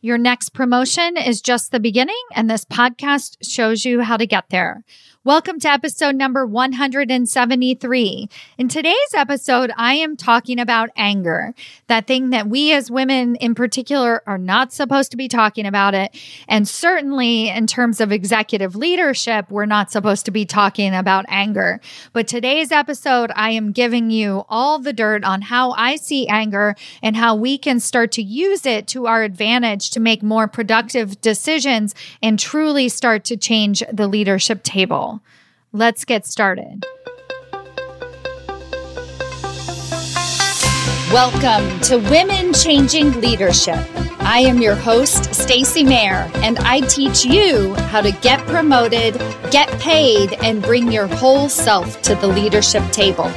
Your next promotion is just the beginning, and this podcast shows you how to get there. Welcome to episode number 173. In today's episode, I am talking about anger, that thing that we as women in particular are not supposed to be talking about it. And certainly in terms of executive leadership, we're not supposed to be talking about anger. But today's episode, I am giving you all the dirt on how I see anger and how we can start to use it to our advantage to make more productive decisions and truly start to change the leadership table. Let's get started. Welcome to Women Changing Leadership. I am your host, Stacy Mayer, and I teach you how to get promoted, get paid, and bring your whole self to the leadership table.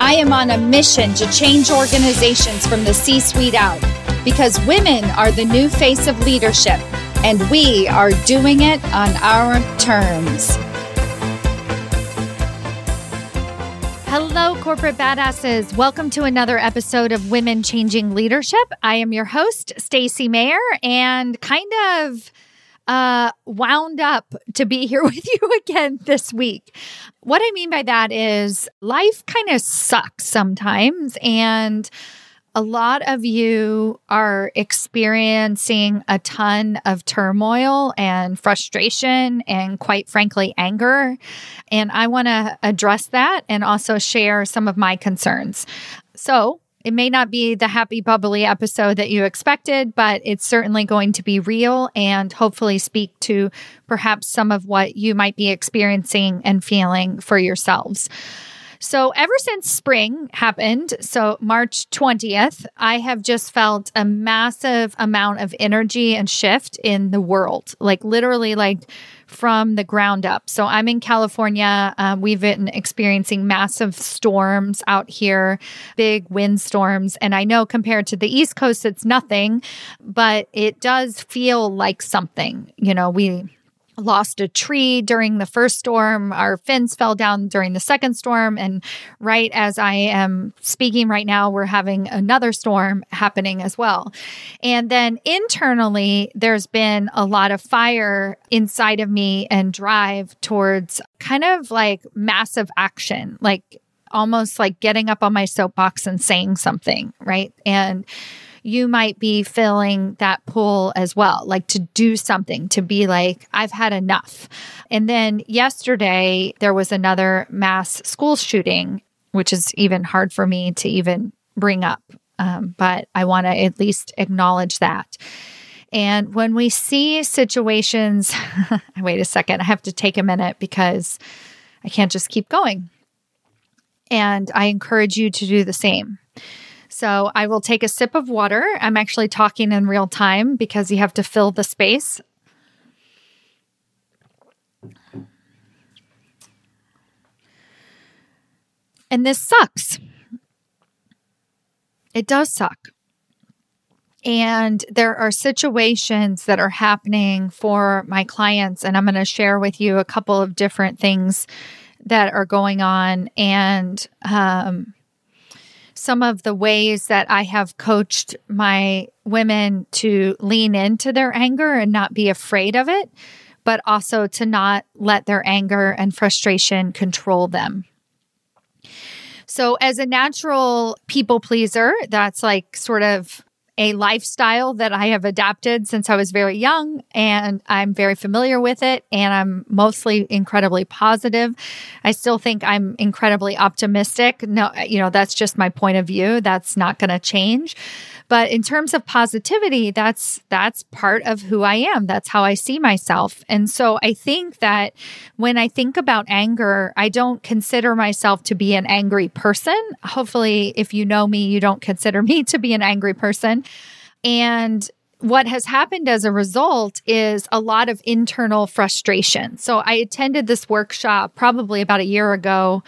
I am on a mission to change organizations from the C suite out because women are the new face of leadership, and we are doing it on our terms. Hello, corporate badasses. Welcome to another episode of Women Changing Leadership. I am your host, Stacy Mayer, and kind of uh, wound up to be here with you again this week. What I mean by that is life kind of sucks sometimes, and a lot of you are experiencing a ton of turmoil and frustration and, quite frankly, anger. And I want to address that and also share some of my concerns. So, it may not be the happy, bubbly episode that you expected, but it's certainly going to be real and hopefully speak to perhaps some of what you might be experiencing and feeling for yourselves. So, ever since spring happened, so March 20th, I have just felt a massive amount of energy and shift in the world, like literally, like from the ground up. So, I'm in California. Um, we've been experiencing massive storms out here, big windstorms. And I know compared to the East Coast, it's nothing, but it does feel like something. You know, we lost a tree during the first storm. Our fins fell down during the second storm. And right as I am speaking right now, we're having another storm happening as well. And then internally, there's been a lot of fire inside of me and drive towards kind of like massive action, like almost like getting up on my soapbox and saying something, right? And you might be feeling that pull as well, like to do something, to be like, I've had enough. And then yesterday, there was another mass school shooting, which is even hard for me to even bring up. Um, but I want to at least acknowledge that. And when we see situations, wait a second, I have to take a minute because I can't just keep going. And I encourage you to do the same. So I will take a sip of water. I'm actually talking in real time because you have to fill the space. And this sucks. It does suck. And there are situations that are happening for my clients, and I'm going to share with you a couple of different things that are going on. And um, some of the ways that I have coached my women to lean into their anger and not be afraid of it, but also to not let their anger and frustration control them. So, as a natural people pleaser, that's like sort of a lifestyle that I have adapted since I was very young and I'm very familiar with it and I'm mostly incredibly positive. I still think I'm incredibly optimistic. No, you know, that's just my point of view. That's not going to change. But in terms of positivity, that's that's part of who I am. That's how I see myself. And so I think that when I think about anger, I don't consider myself to be an angry person. Hopefully, if you know me, you don't consider me to be an angry person. And what has happened as a result is a lot of internal frustration. So I attended this workshop probably about a year ago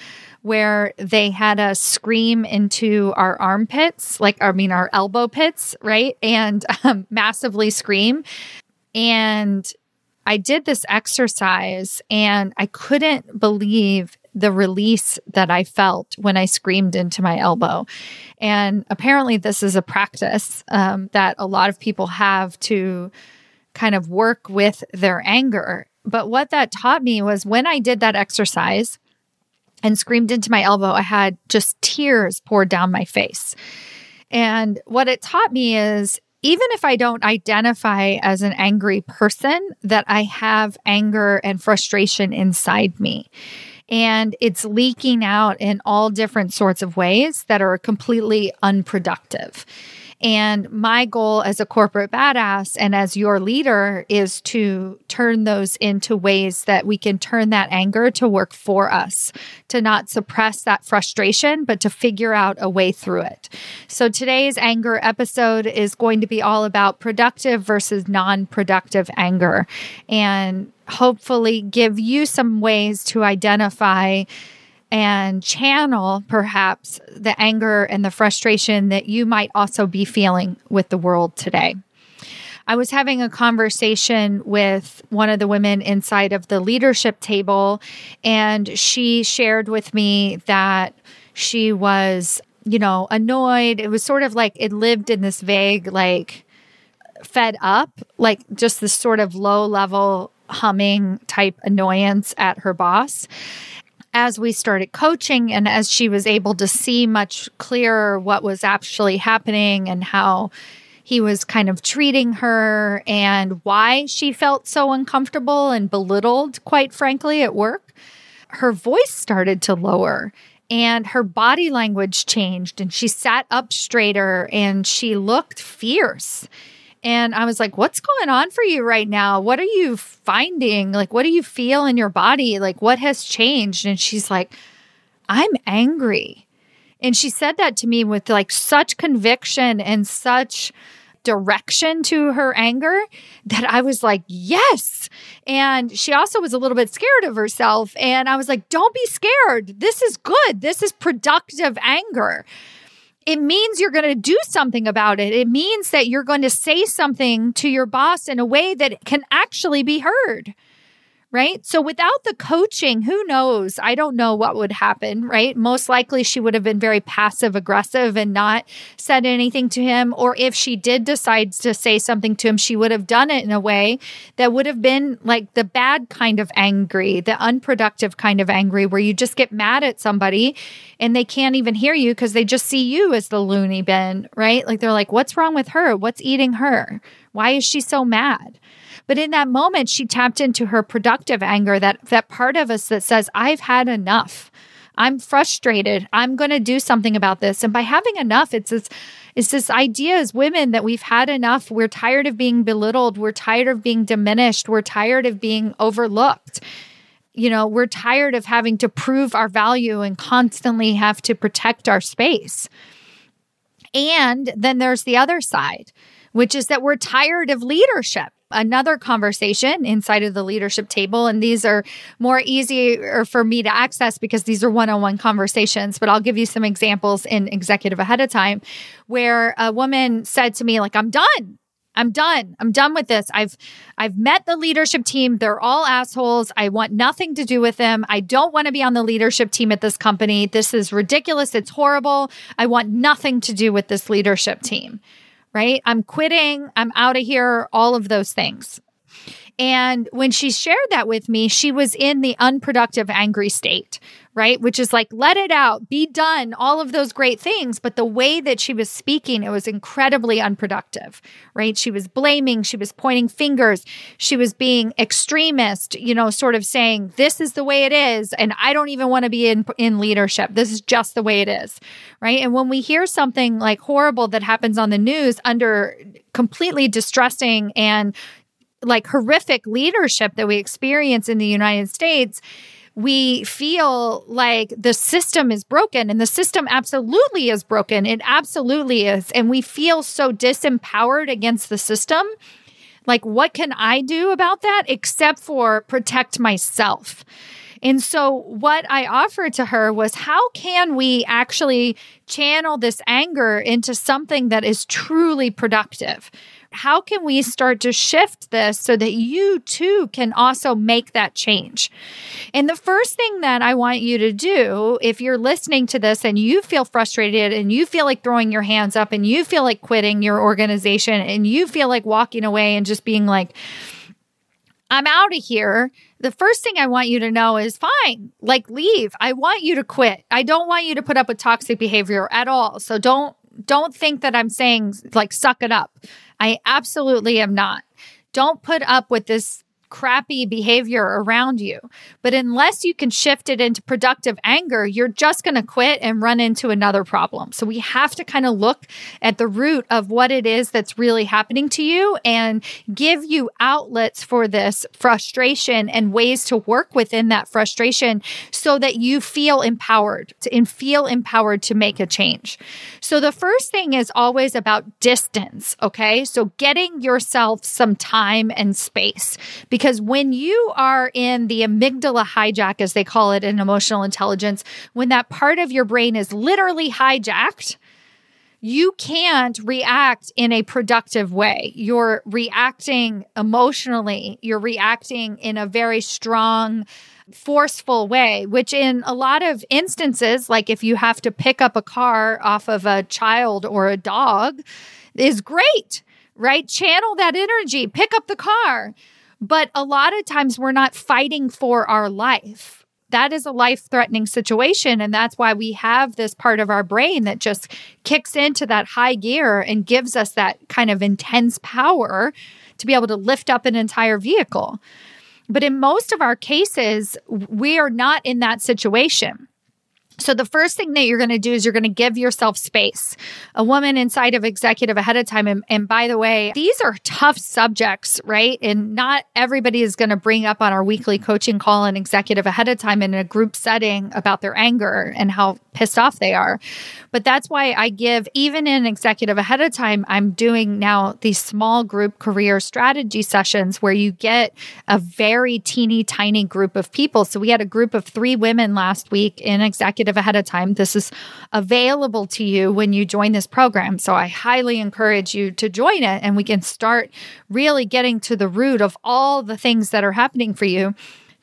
where they had us scream into our armpits, like, I mean, our elbow pits, right? And um, massively scream. And I did this exercise and I couldn't believe the release that I felt when I screamed into my elbow. And apparently, this is a practice um, that a lot of people have to kind of work with their anger. But what that taught me was when I did that exercise and screamed into my elbow, I had just tears poured down my face. And what it taught me is even if I don't identify as an angry person, that I have anger and frustration inside me and it's leaking out in all different sorts of ways that are completely unproductive. And my goal as a corporate badass and as your leader is to turn those into ways that we can turn that anger to work for us, to not suppress that frustration, but to figure out a way through it. So today's anger episode is going to be all about productive versus non productive anger and hopefully give you some ways to identify and channel perhaps the anger and the frustration that you might also be feeling with the world today. I was having a conversation with one of the women inside of the leadership table, and she shared with me that she was, you know, annoyed. It was sort of like it lived in this vague, like, fed up, like just this sort of low level humming type annoyance at her boss. As we started coaching and as she was able to see much clearer what was actually happening and how he was kind of treating her and why she felt so uncomfortable and belittled, quite frankly, at work, her voice started to lower and her body language changed and she sat up straighter and she looked fierce and I was like, what's going on for you right now? What are you finding? Like, what do you feel in your body? Like, what has changed? And she's like, I'm angry. And she said that to me with like such conviction and such direction to her anger that I was like, yes. And she also was a little bit scared of herself. And I was like, don't be scared. This is good. This is productive anger it means you're going to do something about it. It means that you're going to say something to your boss in a way that can actually be heard right? So without the coaching, who knows? I don't know what would happen, right? Most likely she would have been very passive aggressive and not said anything to him. Or if she did decide to say something to him, she would have done it in a way that would have been like the bad kind of angry, the unproductive kind of angry, where you just get mad at somebody and they can't even hear you because they just see you as the loony bin, right? Like they're like, what's wrong with her? What's eating her? Why is she so mad? But in that moment, she tapped into her productive anger, that, that part of us that says, I've had enough. I'm frustrated. I'm going to do something about this. And by having enough, it's this, it's this idea as women that we've had enough. We're tired of being belittled. We're tired of being diminished. We're tired of being overlooked. You know, we're tired of having to prove our value and constantly have to protect our space. And then there's the other side, which is that we're tired of leadership another conversation inside of the leadership table. And these are more easy for me to access because these are one on one conversations. But I'll give you some examples in executive ahead of time where a woman said to me, like, I'm done. I'm done. I'm done with this. I've I've met the leadership team. They're all assholes. I want nothing to do with them. I don't want to be on the leadership team at this company. This is ridiculous. It's horrible. I want nothing to do with this leadership team right? I'm quitting, I'm out of here, all of those things. And when she shared that with me, she was in the unproductive, angry state, right? Which is like, let it out, be done, all of those great things. But the way that she was speaking, it was incredibly unproductive, right? She was blaming, she was pointing fingers, she was being extremist, you know, sort of saying, this is the way it is. And I don't even want to be in, in leadership. This is just the way it is, right? And when we hear something like horrible that happens on the news under completely distressing and like horrific leadership that we experience in the United States, we feel like the system is broken and the system absolutely is broken. It absolutely is. And we feel so disempowered against the system. Like, what can I do about that except for protect myself? And so, what I offered to her was how can we actually channel this anger into something that is truly productive? How can we start to shift this so that you too can also make that change? And the first thing that I want you to do, if you're listening to this and you feel frustrated and you feel like throwing your hands up and you feel like quitting your organization and you feel like walking away and just being like, I'm out of here. The first thing I want you to know is fine, like leave. I want you to quit. I don't want you to put up with toxic behavior at all. So don't don't think that I'm saying like suck it up. I absolutely am not. Don't put up with this crappy behavior around you. But unless you can shift it into productive anger, you're just going to quit and run into another problem. So we have to kind of look at the root of what it is that's really happening to you and give you outlets for this frustration and ways to work within that frustration so that you feel empowered and feel empowered to make a change. So the first thing is always about distance. Okay. So getting yourself some time and space because when you are in the amygdala hijack, as they call it in emotional intelligence, when that part of your brain is literally hijacked, you can't react in a productive way. You're reacting emotionally, you're reacting in a very strong, forceful way, which in a lot of instances, like if you have to pick up a car off of a child or a dog, is great, right? Channel that energy, pick up the car. But a lot of times we're not fighting for our life. That is a life threatening situation. And that's why we have this part of our brain that just kicks into that high gear and gives us that kind of intense power to be able to lift up an entire vehicle. But in most of our cases, we are not in that situation. So, the first thing that you're going to do is you're going to give yourself space. A woman inside of executive ahead of time. And, and, by the way, these are tough subjects, right? And not everybody is going to bring up on our weekly coaching call an executive ahead of time in a group setting about their anger and how pissed off they are. But that's why I give, even in executive ahead of time, I'm doing now these small group career strategy sessions where you get a very teeny tiny group of people. So we had a group of three women last week in executive ahead of time. This is available to you when you join this program. So I highly encourage you to join it and we can start really getting to the root of all the things that are happening for you.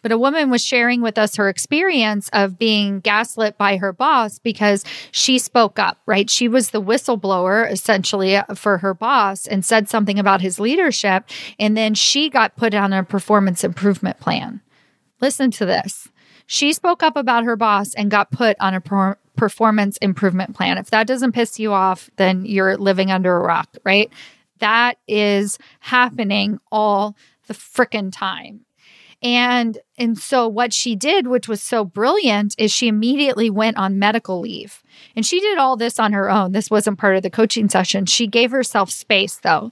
But a woman was sharing with us her experience of being gaslit by her boss because she spoke up, right? She was the whistleblower essentially for her boss and said something about his leadership. And then she got put on a performance improvement plan. Listen to this. She spoke up about her boss and got put on a per- performance improvement plan. If that doesn't piss you off, then you're living under a rock, right? That is happening all the frickin' time. And and so what she did, which was so brilliant, is she immediately went on medical leave. And she did all this on her own. This wasn't part of the coaching session. She gave herself space though.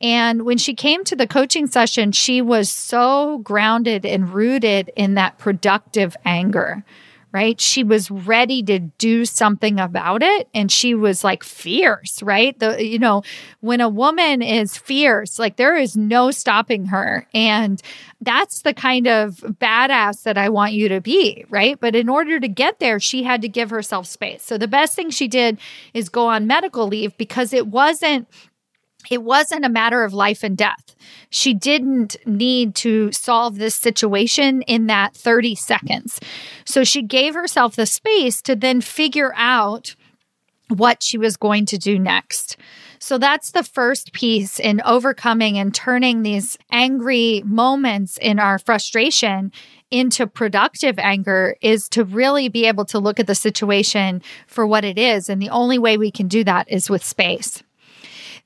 And when she came to the coaching session, she was so grounded and rooted in that productive anger right? She was ready to do something about it and she was like fierce, right? The you know, when a woman is fierce, like there is no stopping her. And that's the kind of badass that I want you to be, right? But in order to get there, she had to give herself space. So the best thing she did is go on medical leave because it wasn't it wasn't a matter of life and death. She didn't need to solve this situation in that 30 seconds. So she gave herself the space to then figure out what she was going to do next. So that's the first piece in overcoming and turning these angry moments in our frustration into productive anger is to really be able to look at the situation for what it is. And the only way we can do that is with space.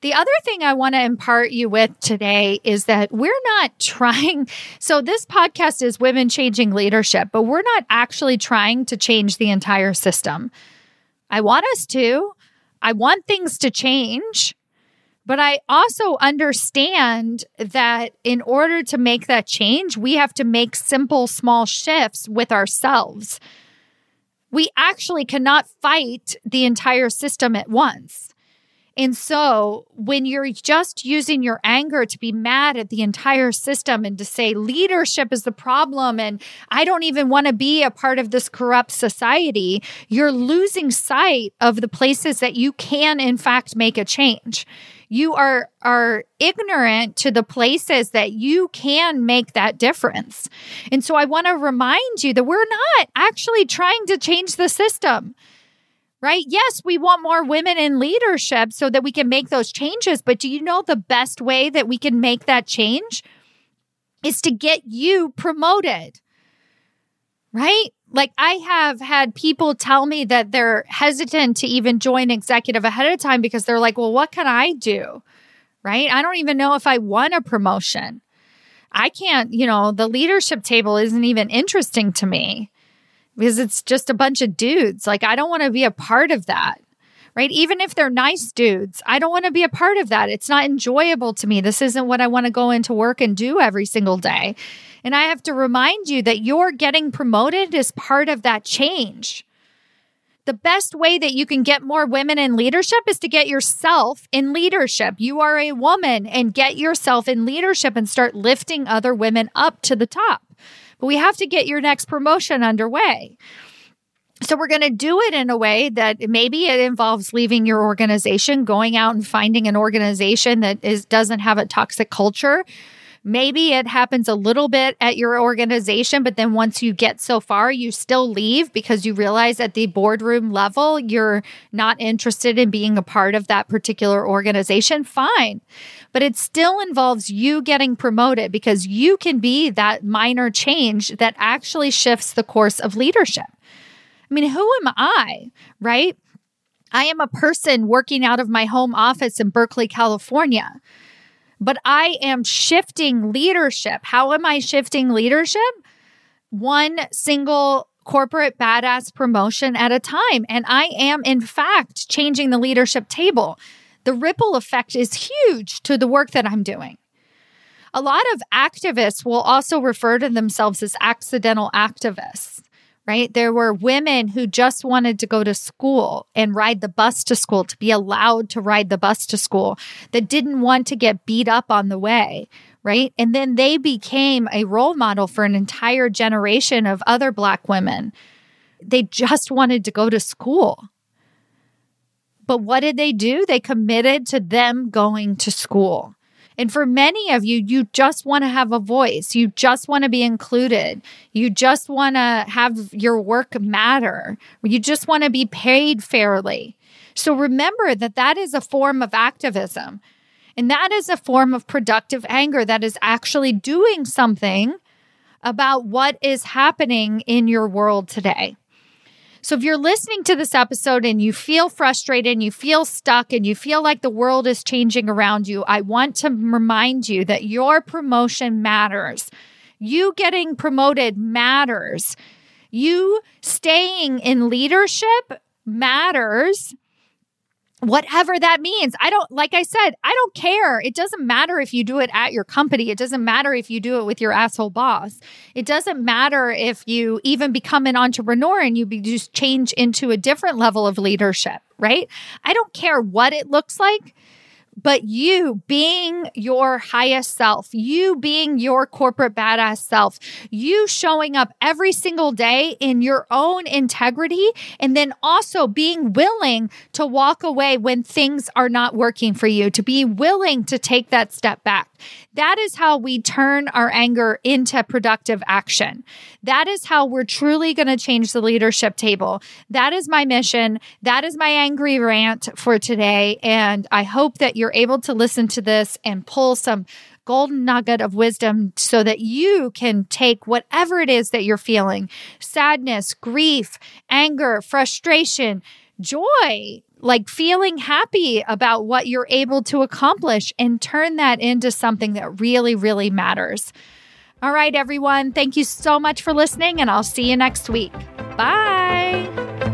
The other thing I want to impart you with today is that we're not trying. So, this podcast is Women Changing Leadership, but we're not actually trying to change the entire system. I want us to. I want things to change. But I also understand that in order to make that change, we have to make simple, small shifts with ourselves. We actually cannot fight the entire system at once. And so when you're just using your anger to be mad at the entire system and to say leadership is the problem and I don't even want to be a part of this corrupt society, you're losing sight of the places that you can, in fact, make a change You are are ignorant to the places that you can make that difference. And so I want to remind you that we're not actually trying to change the system right? Yes, we want more women in leadership so that we can make those changes. But do you know the best way that we can make that change is to get you promoted, right? Like I have had people tell me that they're hesitant to even join executive ahead of time because they're like, well, what can I do? Right? I don't even know if I want a promotion. I can't, you know, the leadership table isn't even interesting to me because it's just a bunch of dudes. Like, I don't want to be a part of that, right? Even if they're nice dudes, I don't want to be a part of that. It's not enjoyable to me. This isn't what I want to go into work and do every single day. And I have to remind you that you're getting promoted is part of that change. The best way that you can get more women in leadership is to get yourself in leadership. You are a woman and get yourself in leadership and start lifting other women up to the top but we have to get your next promotion underway. So we're going to do it in a way that maybe it involves leaving your organization, going out and finding an organization that is doesn't have a toxic culture Maybe it happens a little bit at your organization, but then once you get so far, you still leave because you realize at the boardroom level, you're not interested in being a part of that particular organization. Fine. But it still involves you getting promoted because you can be that minor change that actually shifts the course of leadership. I mean, who am I, right? I am a person working out of my home office in Berkeley, California but I am shifting leadership. How am I shifting leadership? One single corporate badass promotion at a time. And I am, in fact, changing the leadership table. The ripple effect is huge to the work that I'm doing. A lot of activists will also refer to themselves as accidental activists right? There were women who just wanted to go to school and ride the bus to school, to be allowed to ride the bus to school, that didn't want to get beat up on the way, right? And then they became a role model for an entire generation of other Black women. They just wanted to go to school. But what did they do? They committed to them going to school. And for many of you, you just want to have a voice. You just want to be included. You just want to have your work matter. You just want to be paid fairly. So remember that that is a form of activism. And that is a form of productive anger that is actually doing something about what is happening in your world today. So if you're listening to this episode and you feel frustrated and you feel stuck and you feel like the world is changing around you, I want to remind you that your promotion matters. You getting promoted matters. You staying in leadership matters whatever that means. I don't, like I said, I don't care. It doesn't matter if you do it at your company. It doesn't matter if you do it with your asshole boss. It doesn't matter if you even become an entrepreneur and you be, just change into a different level of leadership, right? I don't care what it looks like but you being your highest self, you being your corporate badass self, you showing up every single day in your own integrity, and then also being willing to walk away when things are not working for you, to be willing to take that step back. That is how we turn our anger into productive action. That is how we're truly going to change the leadership table. That is my mission. That is my angry rant for today. And I hope that you're able to listen to this and pull some golden nugget of wisdom so that you can take whatever it is that you're feeling sadness, grief, anger, frustration, joy, like feeling happy about what you're able to accomplish and turn that into something that really, really matters. All right, everyone. Thank you so much for listening, and I'll see you next week. Bye.